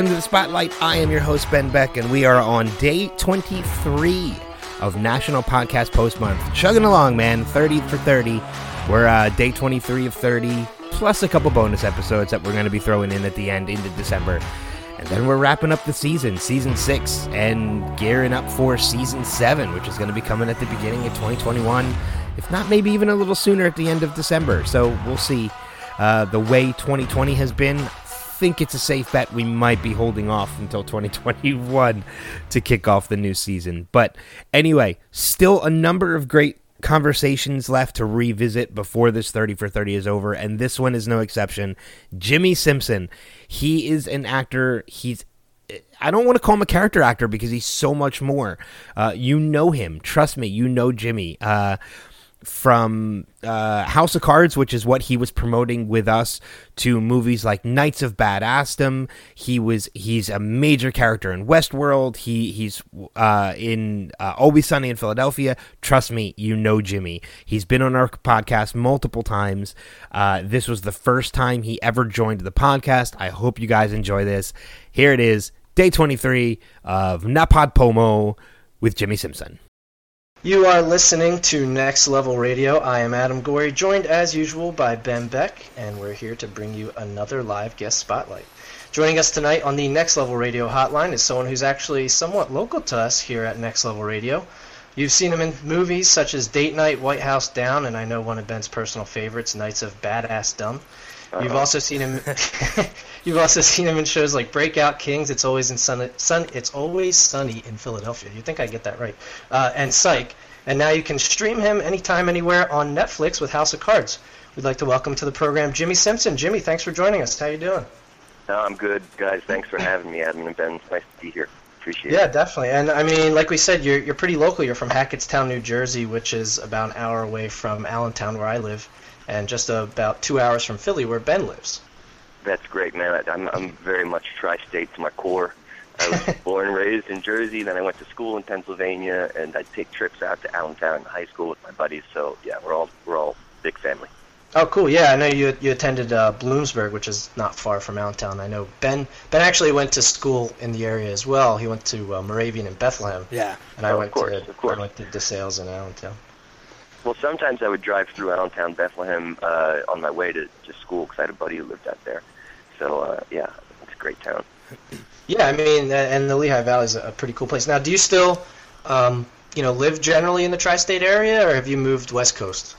welcome to the Spotlight. I am your host, Ben Beck, and we are on day 23 of National Podcast Post Month. Chugging along, man. 30 for 30. We're uh, day 23 of 30, plus a couple bonus episodes that we're going to be throwing in at the end into December. And then we're wrapping up the season, season six, and gearing up for season seven, which is going to be coming at the beginning of 2021, if not maybe even a little sooner at the end of December. So we'll see. Uh, the way 2020 has been, think it's a safe bet we might be holding off until 2021 to kick off the new season. But anyway, still a number of great conversations left to revisit before this 30 for 30 is over, and this one is no exception. Jimmi Simpson. He is an actor. He's I don't want to call him a character actor because he's so much more. Uh, you know him. Trust me, you know Jimmi. Uh, from uh, House of Cards, which is what he was promoting with us, to movies like Knights of Badassdom. He was he's a major character in Westworld. He he's uh, in uh, Always Sunny in Philadelphia. Trust me, you know Jimmi. He's been on our podcast multiple times. Uh, this was the first time he ever joined the podcast. I hope you guys enjoy this. Here it is, day twenty three of NaPodPoMo with Jimmi Simpson. You are listening to Next Level Radio. I am Adam Gorey, joined as usual by Ben Beck, and we're here to bring you another live guest spotlight. Joining us tonight on the Next Level Radio hotline is someone who's actually somewhat local to us here at Next Level Radio. You've seen him in movies such as Date Night, White House Down, and I know one of Ben's personal favorites, Knights of Badassdom. You've also seen him. you've also seen him in shows like Breakout Kings. It's always in sun, sun. It's always sunny in Philadelphia. You think I get that right? Uh, and Psych. And now you can stream him anytime, anywhere on Netflix with House of Cards. We'd like to welcome to the program Jimmi Simpson. Jimmi, thanks for joining us. How you doing? No, I'm good, guys. Thanks for having me, Adam and Ben. It's nice to be here. Appreciate yeah, it. definitely. And I mean, like we said, you're you're pretty local. You're from Hackettstown, New Jersey, which is about an hour away from Allentown, where I live and just about two hours from Philly, where Ben lives. That's great, man. I'm I'm very much tri-state to my core. I was born and raised in Jersey. Then I went to school in Pennsylvania, and I'd take trips out to Allentown in high school with my buddies. So yeah, we're all we're all big family. Oh, cool. Yeah, I know you you attended uh, Bloomsburg, which is not far from Allentown. I know Ben Ben actually went to school in the area as well. He went to uh, Moravian in Bethlehem. Yeah. And I Oh, of went course, to of course. I went to DeSales in Allentown. Well, sometimes I would drive through Allentown, Bethlehem, uh, on my way to, to school because I had a buddy who lived out there. So uh, yeah, it's a great town. Yeah, I mean, a- and the Lehigh Valley is a pretty cool place. Now, do you still, um, you know, live generally in the tri-state area, or have you moved west coast?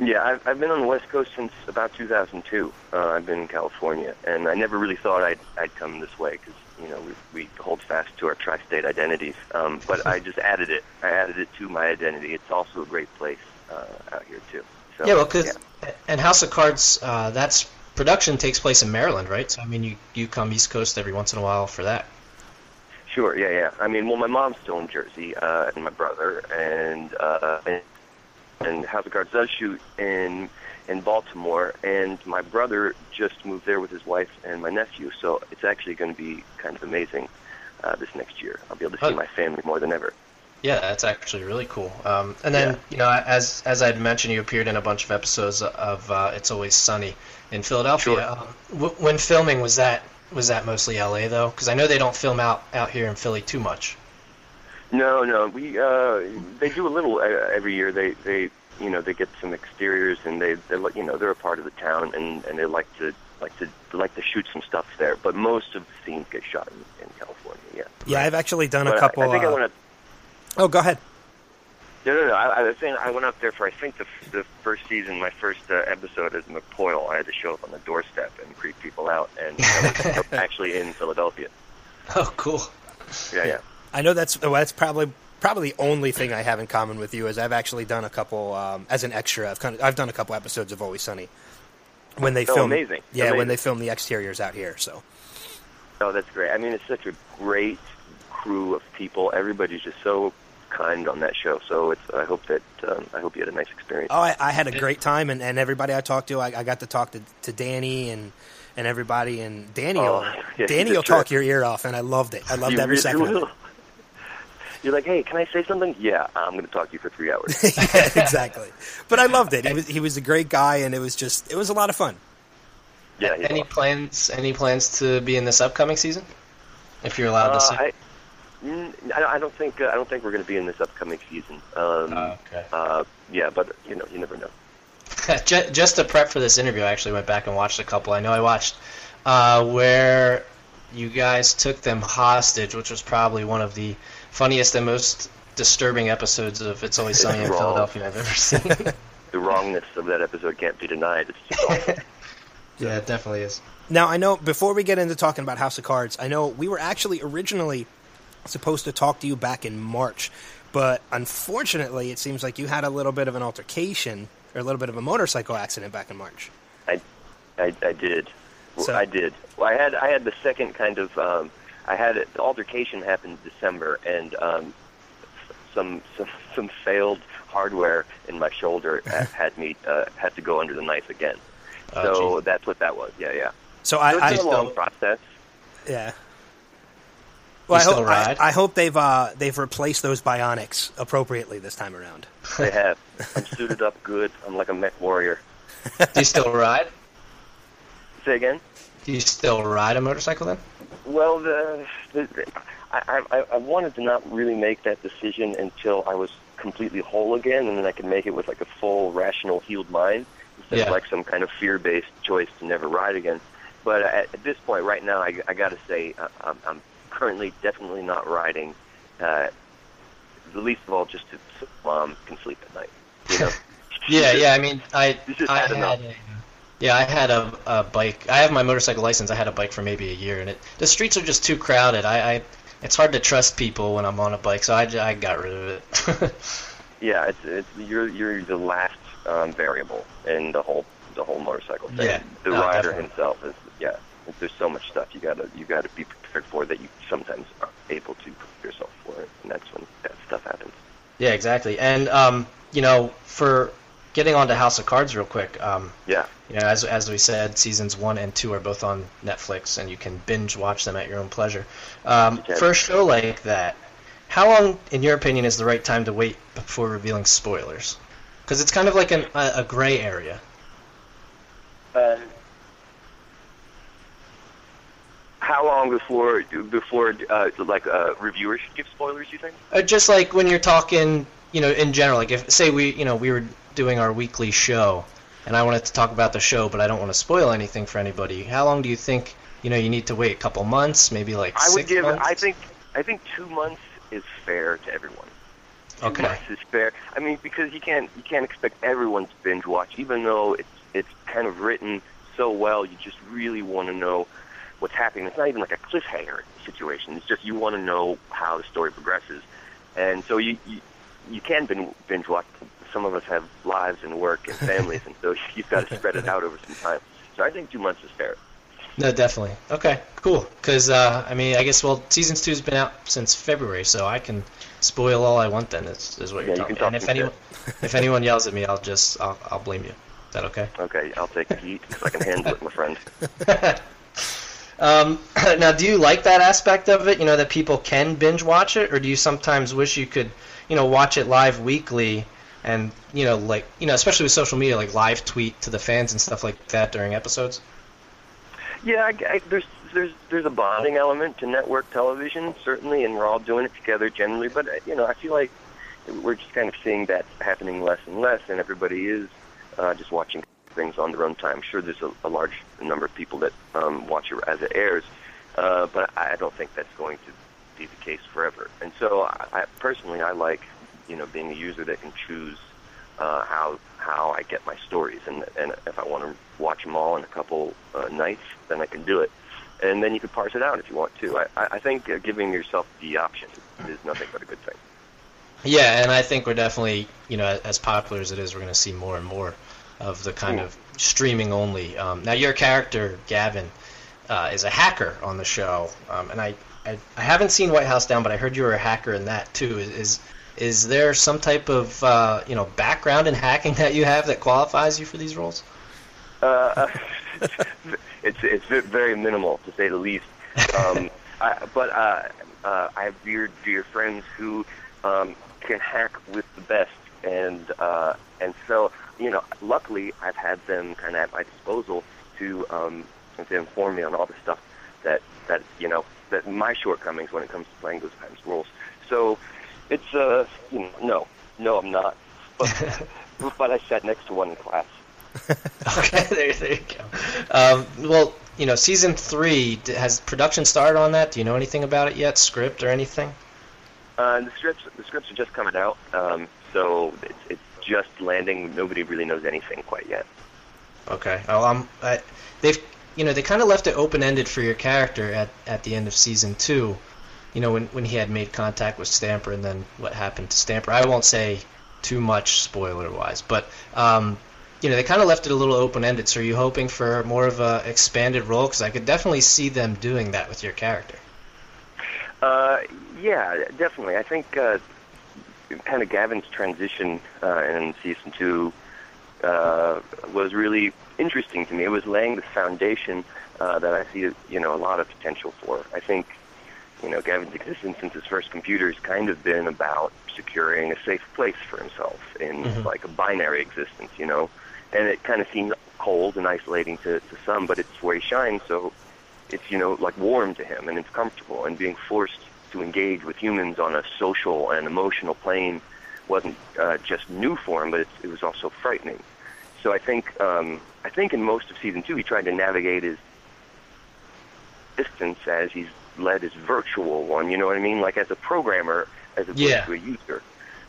Yeah, I've, I've been on the West Coast since about 2002. Uh, I've been in California, and I never really thought I'd I'd come this way because you know we we hold fast to our tri-state identities. Um, but I just added it. I added it to my identity. It's also a great place uh, out here too. So, yeah, well, because and House of Cards, uh, that's production takes place in Maryland, right? So I mean, you you come East Coast every once in a while for that. Sure, yeah, yeah. I mean, well, my mom's still in Jersey, uh, and my brother, and uh, and, and House of Cards does shoot in in Baltimore, and my brother just moved there with his wife and my nephew. So it's actually going to be kind of amazing uh, this next year. I'll be able to see my family more than ever. Yeah, that's actually really cool. Um, and then Yeah. you know, as as I had mentioned, you appeared in a bunch of episodes of uh, It's Always Sunny in Philadelphia. Sure. Um, w- when filming, was that was that mostly L.A. though? Because I know they don't film out out here in Philly too much. No, no, we uh, they do a little uh, every year. They they you know they get some exteriors and they they like you know they're a part of the town and and they like to like to like to shoot some stuff there. But most of the scenes get shot in, in California. Yeah. Yeah, I've actually done a But I- couple. I, think I uh, want to. Oh, go ahead. No, no, no. I, I was saying I went up there for I think the the first season, my first uh, episode as McPoyle. I had to show up on the doorstep and creep people out, and I was actually in Philadelphia. Oh, cool. Yeah, yeah. I know that's well, that's probably probably the only thing I have in common with you is I've actually done a couple um, as an extra. I've kind of, I've done a couple episodes of Always Sunny when they Oh, film. amazing. Yeah, when they film the exteriors out here. So Oh, that's great. I mean, it's such a great crew of people. Everybody's just so kind on that show. So it's. I hope that um, I hope you had a nice experience. oh, I, I had a great time, and, and everybody I talked to, I, I got to talk to, to Danny and and everybody, and Danny Oh, will yeah, Danny will talk your ear off, and I loved it. I loved You every really second. of it. Will. You're like, hey, can I say something? Yeah, I'm going to talk to you for three hours. yeah, exactly. But I loved it. He was he was a great guy, and it was just it was a lot of fun. Yeah, Any awesome. plans? Any plans to be in this upcoming season? If you're allowed Uh, to say. I, I, I don't think uh, I don't think we're going to be in this upcoming season. Um, Oh, okay. uh, yeah, but you know, you never know. Ju- Just to prep for this interview, I actually went back and watched a couple. I know I watched uh, where you guys took them hostage, which was probably one of the funniest and most disturbing episodes of It's Always Sunny in Wrong. Philadelphia I've ever seen. The wrongness of that episode can't be denied. It's just awful. yeah, it definitely is. Now, I know before we get into talking about House of Cards, I know we were actually originally supposed to talk to you back in March, but unfortunately, it seems like you had a little bit of an altercation or a little bit of a motorcycle accident back in March. I, I, I did. So- I did. Well, I had I had the second kind of um, I had it, the altercation happened in December, and um, some some some failed hardware in my shoulder had me uh, had to go under the knife again. Oh, so geez. that's what that was. Yeah, yeah. So So I, it's I been a long process. yeah. Well, I still hope, I, ride? I hope they've uh, they've replaced those bionics appropriately this time around. They have. I'm suited up good. I'm like a mech warrior. Do you still ride? Say again. Do you still ride a motorcycle then? Well, the, the I, I I wanted to not really make that decision until I was completely whole again, and then I could make it with like a full, rational, healed mind instead Yeah. of like some kind of fear-based choice to never ride again. But at, at this point, right now, I, I got to say uh, I'm, I'm currently definitely not riding. Uh, the least of all, just to, so mom can sleep at night. You know. Yeah, yeah. I mean, I I had a, yeah, I had a, a bike. I have my motorcycle license. I had a bike for maybe a year, and it the streets are just too crowded. I, I it's hard to trust people when I'm on a bike, so I, I got rid of it. Yeah, it's, it's you're you're the last um, variable in the whole the whole motorcycle thing. Yeah, the no, rider definitely. himself is yeah. There's so much stuff you gotta you gotta be prepared for that you sometimes aren't able to prepare yourself for it, and that's when that stuff happens. yeah, exactly. And um, you know, for getting onto House of Cards real quick, um, Yeah, you know, as as we said, seasons one and two are both on Netflix, and you can binge watch them at your own pleasure. Um, You for a show like that, how long, in your opinion, is the right time to wait before revealing spoilers? Because it's kind of like an, a, a gray area. Uh, how long before before uh, like uh, reviewers should give spoilers? You think? Uh, just like when you're talking, you know, in general, like if say we, you know, we were doing our weekly show, and I wanted to talk about the show, but I don't want to spoil anything for anybody. How long do you think, you know, you need to wait? A couple months, maybe like I would give. months? I think. I think two months is fair to everyone. Two Okay. months is fair. I mean, because you can't you can't expect everyone to binge watch, even though it's it's kind of written so well. You just really want to know what's happening. It's not even like a cliffhanger situation. It's just you want to know how the story progresses, and so you you, you can bin, binge watch. Some of us have lives and work and families, and so you've got to spread it out over some time. So I think two months is fair. No, definitely. Okay, cool. Because uh, I mean, I guess well, season two's been out since February, so I can spoil all I want. Then is, is what Yeah, you're you talking. talk and if anyone, if anyone yells at me, I'll just I'll, I'll blame you. Is that okay? Okay, I'll take the heat because I can handle it, my friend. Um, now, do you like that aspect of it? You know that people can binge watch it, or do you sometimes wish you could, you know, watch it live weekly, and you know, like you know, especially with social media, like live tweet to the fans and stuff like that during episodes? Yeah, I, I, there's there's there's a bonding element to network television certainly, and we're all doing it together generally. But uh, you know, I feel like we're just kind of seeing that happening less and less, and everybody is uh, just watching things on their own time. Sure, there's a, a large number of people that um, watch it as it airs, uh, but I don't think that's going to be the case forever. And so, I, I personally, I like you know being a user that can choose uh, how how I get my stories, and and if I want to watch them all in a couple uh, nights, then I can do it, and then you can parse it out if you want to. I I think uh, giving yourself the option is nothing but a good thing. Yeah, and I think we're definitely, you know, as popular as it is, we're going to see more and more of the kind of streaming only. Um, now, your character, Gavin, uh, is a hacker on the show, um, and I, I, I haven't seen White House Down, but I heard you were a hacker in that too. Is is, is there some type of uh, you know background in hacking that you have that qualifies you for these roles? Uh, it's it's very minimal to say the least. Um, I, but uh, uh, I have dear dear friends who um, can hack with the best, and uh, and so you know, luckily I've had them kind of at my disposal to um, to inform me on all the stuff that that you know that my shortcomings when it comes to playing those kinds of roles. So it's uh you know no no I'm not, but, but I sat next to one in class. okay, there, there you go. Um, well, you know, season three has production started on that. Do you know anything about it yet? Script or anything? Uh, the scripts the scripts are just coming out, um, so it's, it's just landing. Nobody really knows anything quite yet. Okay. Oh, um, I, they've you know they kind of left it open ended for your character at at the end of season two. You know when when he had made contact with Stamper and then what happened to Stamper. I won't say too much spoiler wise, but um, you know they kind of left it a little open ended. So are you hoping for more of a expanded role? Because I could definitely see them doing that with your character. Uh, yeah, definitely. I think uh, kind of Gavin's transition uh, in season two uh, was really interesting to me. It was laying the foundation uh, that I see, you know, a lot of potential for. I think, you know, Gavin's existence since his first computer has kind of been about securing a safe place for himself in Mhm. like a binary existence, you know, and it kind of seems cold and isolating to, to some, but it's where he shines, so it's, you know, like warm to him and it's comfortable and being forced to engage with humans on a social and emotional plane wasn't uh, just new for him, but it, it was also frightening. So I think um, I think in most of season two he tried to navigate his distance as he's led his virtual one. You know what I mean? Like as a programmer, as opposed Yeah. to a user.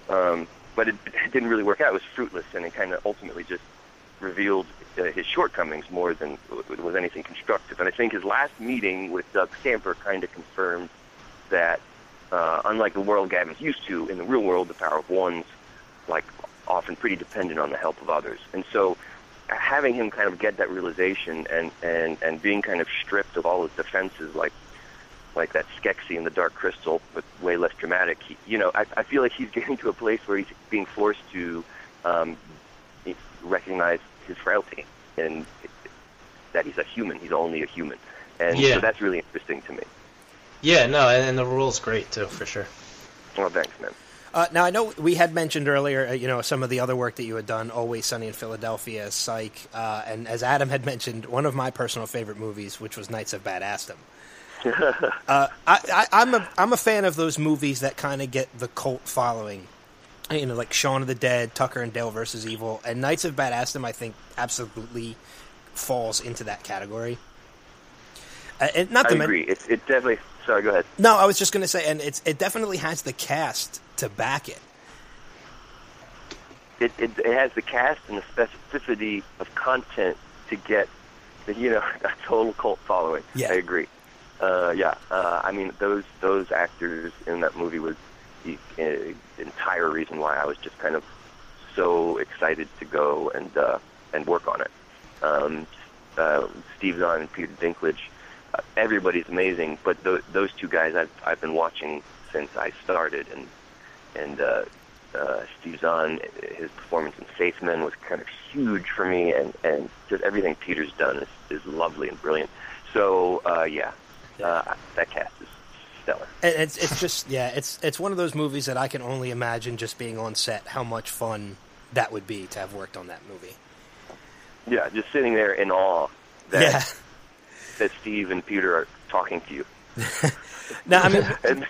Um, but it, it didn't really work out. It was fruitless, and it kind of ultimately just revealed uh, his shortcomings more than was anything constructive. And I think his last meeting with Doug Stamper kind of confirmed that, uh, unlike the world Gavin's used to, in the real world, the power of one's like often pretty dependent on the help of others. And so having him kind of get that realization and, and, and being kind of stripped of all his defenses like like that Skeksis in the Dark Crystal, but way less dramatic. He, you know, I, I feel like he's getting to a place where he's being forced to um, recognize his frailty and that he's a human. He's only a human, and Yeah. so that's really interesting to me. Yeah, no, and, and the role's great too, for sure. Well, thanks, man. Uh, now I know we had mentioned earlier, uh, you know, some of the other work that you had done, Always Sunny in Philadelphia, Psych, uh, and as Adam had mentioned, one of my personal favorite movies, which was Knights of Badassdom. uh, I, I, I'm a I'm a fan of those movies that kind of get the cult following, you know, like Shaun of the Dead, Tucker and Dale versus Evil, and Knights of Badassdom. I think absolutely falls into that category. Uh, and not I to men- agree. It's it definitely. Sorry, go ahead. no, I was just going to say, and it's it definitely has the cast to back it. It, it it has the cast and the specificity of content to get, the, you know, a total cult following. Yeah. I agree. Uh, yeah, uh, I mean those those actors in that movie was the uh, entire reason why I was just kind of so excited to go and uh, and work on it. Um, uh, Steve Zahn and Peter Dinklage, everybody's amazing, but th- those two guys I've I've been watching since I started, and and uh, uh, Steve Zahn, his performance in Safe Men was kind of huge for me, and and just everything Peter's done is is lovely and brilliant. So uh, yeah, uh, that cast is stellar. And it's it's just yeah, it's it's one of those movies that I can only imagine just being on set how much fun that would be to have worked on that movie. Yeah, just sitting there in awe that Yeah. That Steve and Peter are talking to you. Now, I mean, And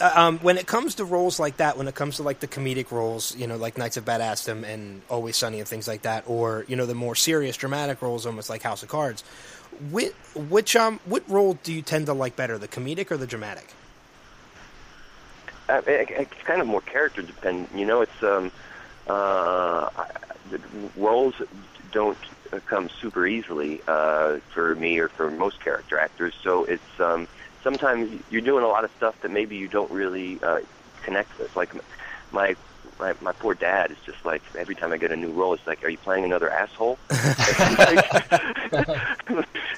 uh, um, when it comes to roles like that, when it comes to like the comedic roles, you know, like Knights of Badassdom and Always Sunny and things like that, or you know, the more serious, dramatic roles, almost like House of Cards. Which, which um, what role do you tend to like better, the comedic or the dramatic? uh, it, it's kind of more character dependent. You know, it's um, uh, the roles don't come super easily uh, for me or for most character actors. So it's um, sometimes you're doing a lot of stuff that maybe you don't really uh, connect with. Like my my my poor dad is just like every time I get a new role, it's like, "Are you playing another asshole?"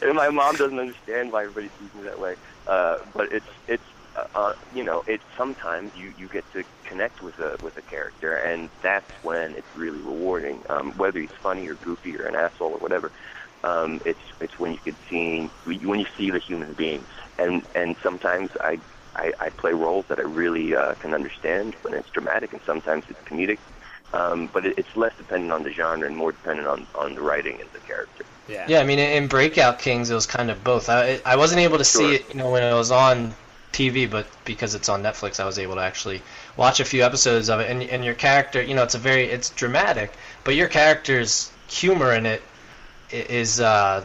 and my mom doesn't understand why everybody sees me that way. Uh, but it's it's uh, uh, you know it's sometimes you you get to connect with a with a character, and that's when it's really rewarding. Um, whether he's funny or goofy or an asshole or whatever, um, it's it's when you can see when you see the human being, and and sometimes I. I, I play roles that I really uh, can understand when it's dramatic, and sometimes it's comedic. Um, but it, it's less dependent on the genre and more dependent on, on the writing and the character. Yeah. Yeah, I mean, in in Breakout Kings, it was kind of both. I I wasn't able to see it, you know, when it was on TV, but because it's on Netflix, I was able to actually watch a few episodes of it. And and your character, you know, it's a very it's dramatic, but your character's humor in it is, uh,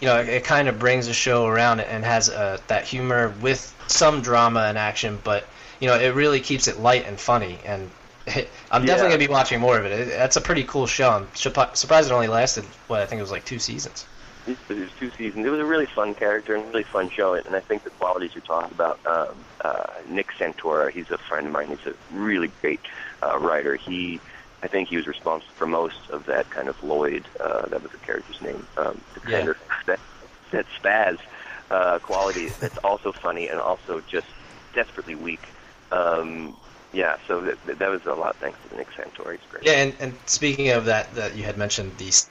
you know, it, it kind of brings the show around and has uh, that humor with some drama and action, but you know, it really keeps it light and funny. And I'm definitely gonna be watching more of it. it. That's a pretty cool show. I'm surprised it only lasted what I think it was like two seasons. It was two seasons. It was a really fun character and really fun show. And I think the qualities you're talking about, um, uh, Nick Santora, he's a friend of mine. He's a really great uh, writer. He, I think he was responsible for most of that kind of Lloyd, uh, that was the character's name, um, the Yeah. kind of that, that spaz uh, quality that's also funny and also just desperately weak. Um, yeah, so that, that was a lot thanks to Nick Santora. He's great. Yeah, and, and speaking of that, that you had mentioned the s-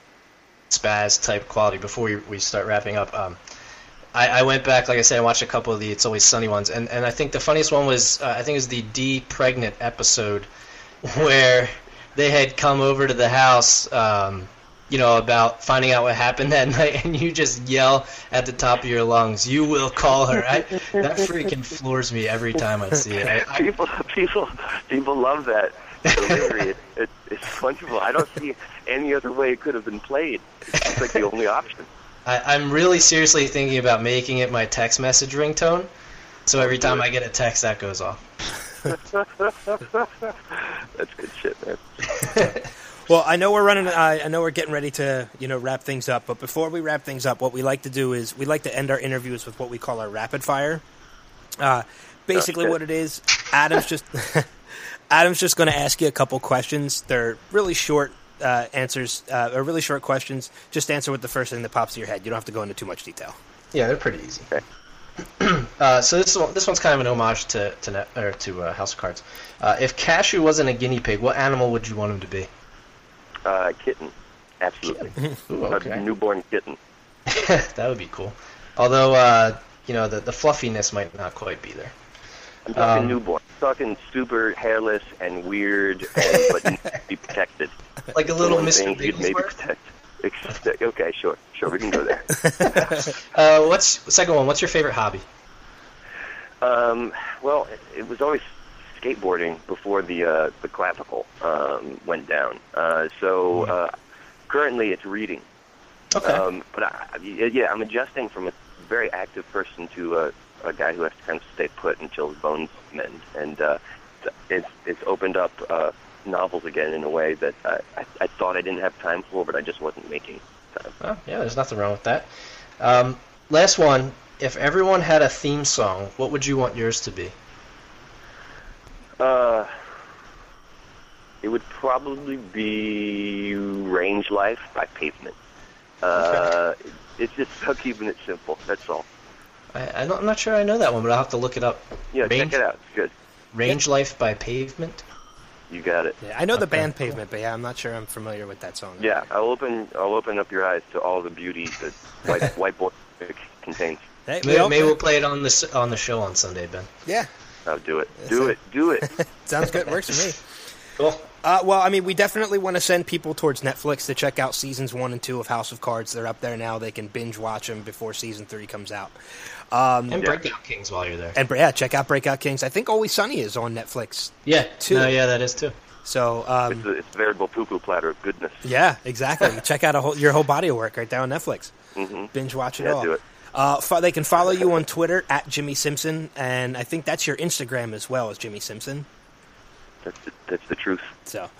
spaz type quality before we, we start wrapping up. Um, I, I went back, like I said, I watched a couple of the It's Always Sunny ones, and, and I think the funniest one was uh, I think it was the Dee pregnant episode where they had come over to the house, um, you know, about finding out what happened that night, and you just yell at the top of your lungs, "You will call her!" I, that freaking floors me every time I see it. I, people, people, people love that delivery. it, it, it's wonderful. I don't see any other way it could have been played. It's like the only option. I, I'm really seriously thinking about making it my text message ringtone. So every time I get a text, that goes off. That's good shit, man. Well, I know we're running. I I know we're getting ready to you know wrap things up. But before we wrap things up, what we like to do is we like to end our interviews with what we call our rapid fire. Uh, basically, what it is, Adam's just Adam's just going to ask you a couple questions. They're really short uh, answers, uh, or really short questions. Just answer with the first thing that pops to your head. You don't have to go into too much detail. Yeah, they're pretty easy. Okay. uh, so this one, this one's kind of an homage to to net, or to uh, House of Cards. Uh, if Cashew wasn't a guinea pig, what animal would you want him to be? Uh, a kitten, absolutely. Ooh, A newborn kitten. that would be cool. Although, uh, you know, the the fluffiness might not quite be there. I'm talking Um, newborn. I'm talking super hairless and weird, and, but be protected. Like a little One Mr. thing maybe Bigglesworth. protect. Okay, sure, sure, we can go there. Uh, what's second one? What's your favorite hobby? Um, well, it, it was always skateboarding before the uh, the clavicle um, went down. Uh, so uh, currently, it's reading. Okay. Um, but I, I- yeah, I'm adjusting from a very active person to a, a guy who has to kind of stay put until his bones mend, and uh, it's it's opened up uh, novels again in a way that I, I, I thought I didn't have time for, but I just wasn't making time. Oh, yeah, there's nothing wrong with that. Um, last one. If everyone had a theme song, what would you want yours to be? Uh, it would probably be Range Life by Pavement. Uh, it's just about keeping it simple. That's all. I, I don't, I'm not sure I know that one, but I'll have to look it up. Yeah, Range- check it out. It's good. Range Life by Pavement. You got it. Yeah, I know the band Pavement, but yeah, I'm not sure I'm familiar with that song. Yeah, I'll open I'll open up your eyes to all the beauty that white white boy contains. Hey, we Maybe, maybe we'll play it on the on the show on Sunday, Ben. yeah, I'll do it. Do it. it. Do it. sounds good. Works for me. Cool. Uh, well, I mean, we definitely want to send people towards Netflix to check out seasons one and two of House of Cards. They're up there now. They can binge watch them before season three comes out. Um, And Yeah. Breakout Kings while you're there. and yeah, check out Breakout Kings. I think Always Sunny is on Netflix. yeah. too. No, yeah, that is too. So um, It's a, it's a veritable poo-poo platter of goodness. yeah, exactly. check out a whole, your whole body of work right there on Netflix. hmm Binge watch it Yeah, all. do it. Uh, fo- they can follow you on Twitter at Jimmi Simpson, and I think that's your Instagram as well as Jimmi Simpson. That's the, that's the truth. So,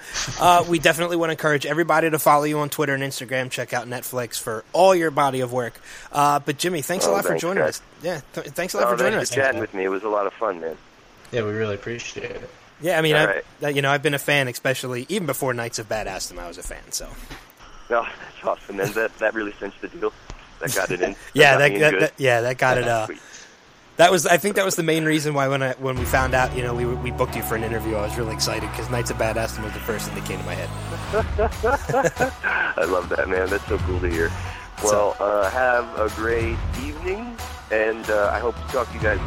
uh, we definitely want to encourage everybody to follow you on Twitter and Instagram. Check out Netflix for all your body of work. Uh, but Jimmi, thanks a Oh, lot for joining guys. us. Yeah, th- thanks a lot Oh, for joining us. for chatting with me. It was a lot of fun, man. Yeah, we really appreciate it. Yeah, I mean, I, right. you know, I've been a fan, especially even before Knights of Badassdom. I was a fan. So, No, that's awesome, man. That that really cinched the deal. That got it in. yeah, that, that, that- yeah, that got it. Uh, Sweet. That was, I think, that was the main reason why when I when we found out, you know, we we booked you for an interview. I was really excited because Knights of Badass was the first thing that came to my head. I love that, man. That's so cool to hear. Well, uh, have a great evening, and uh, I hope to talk to you guys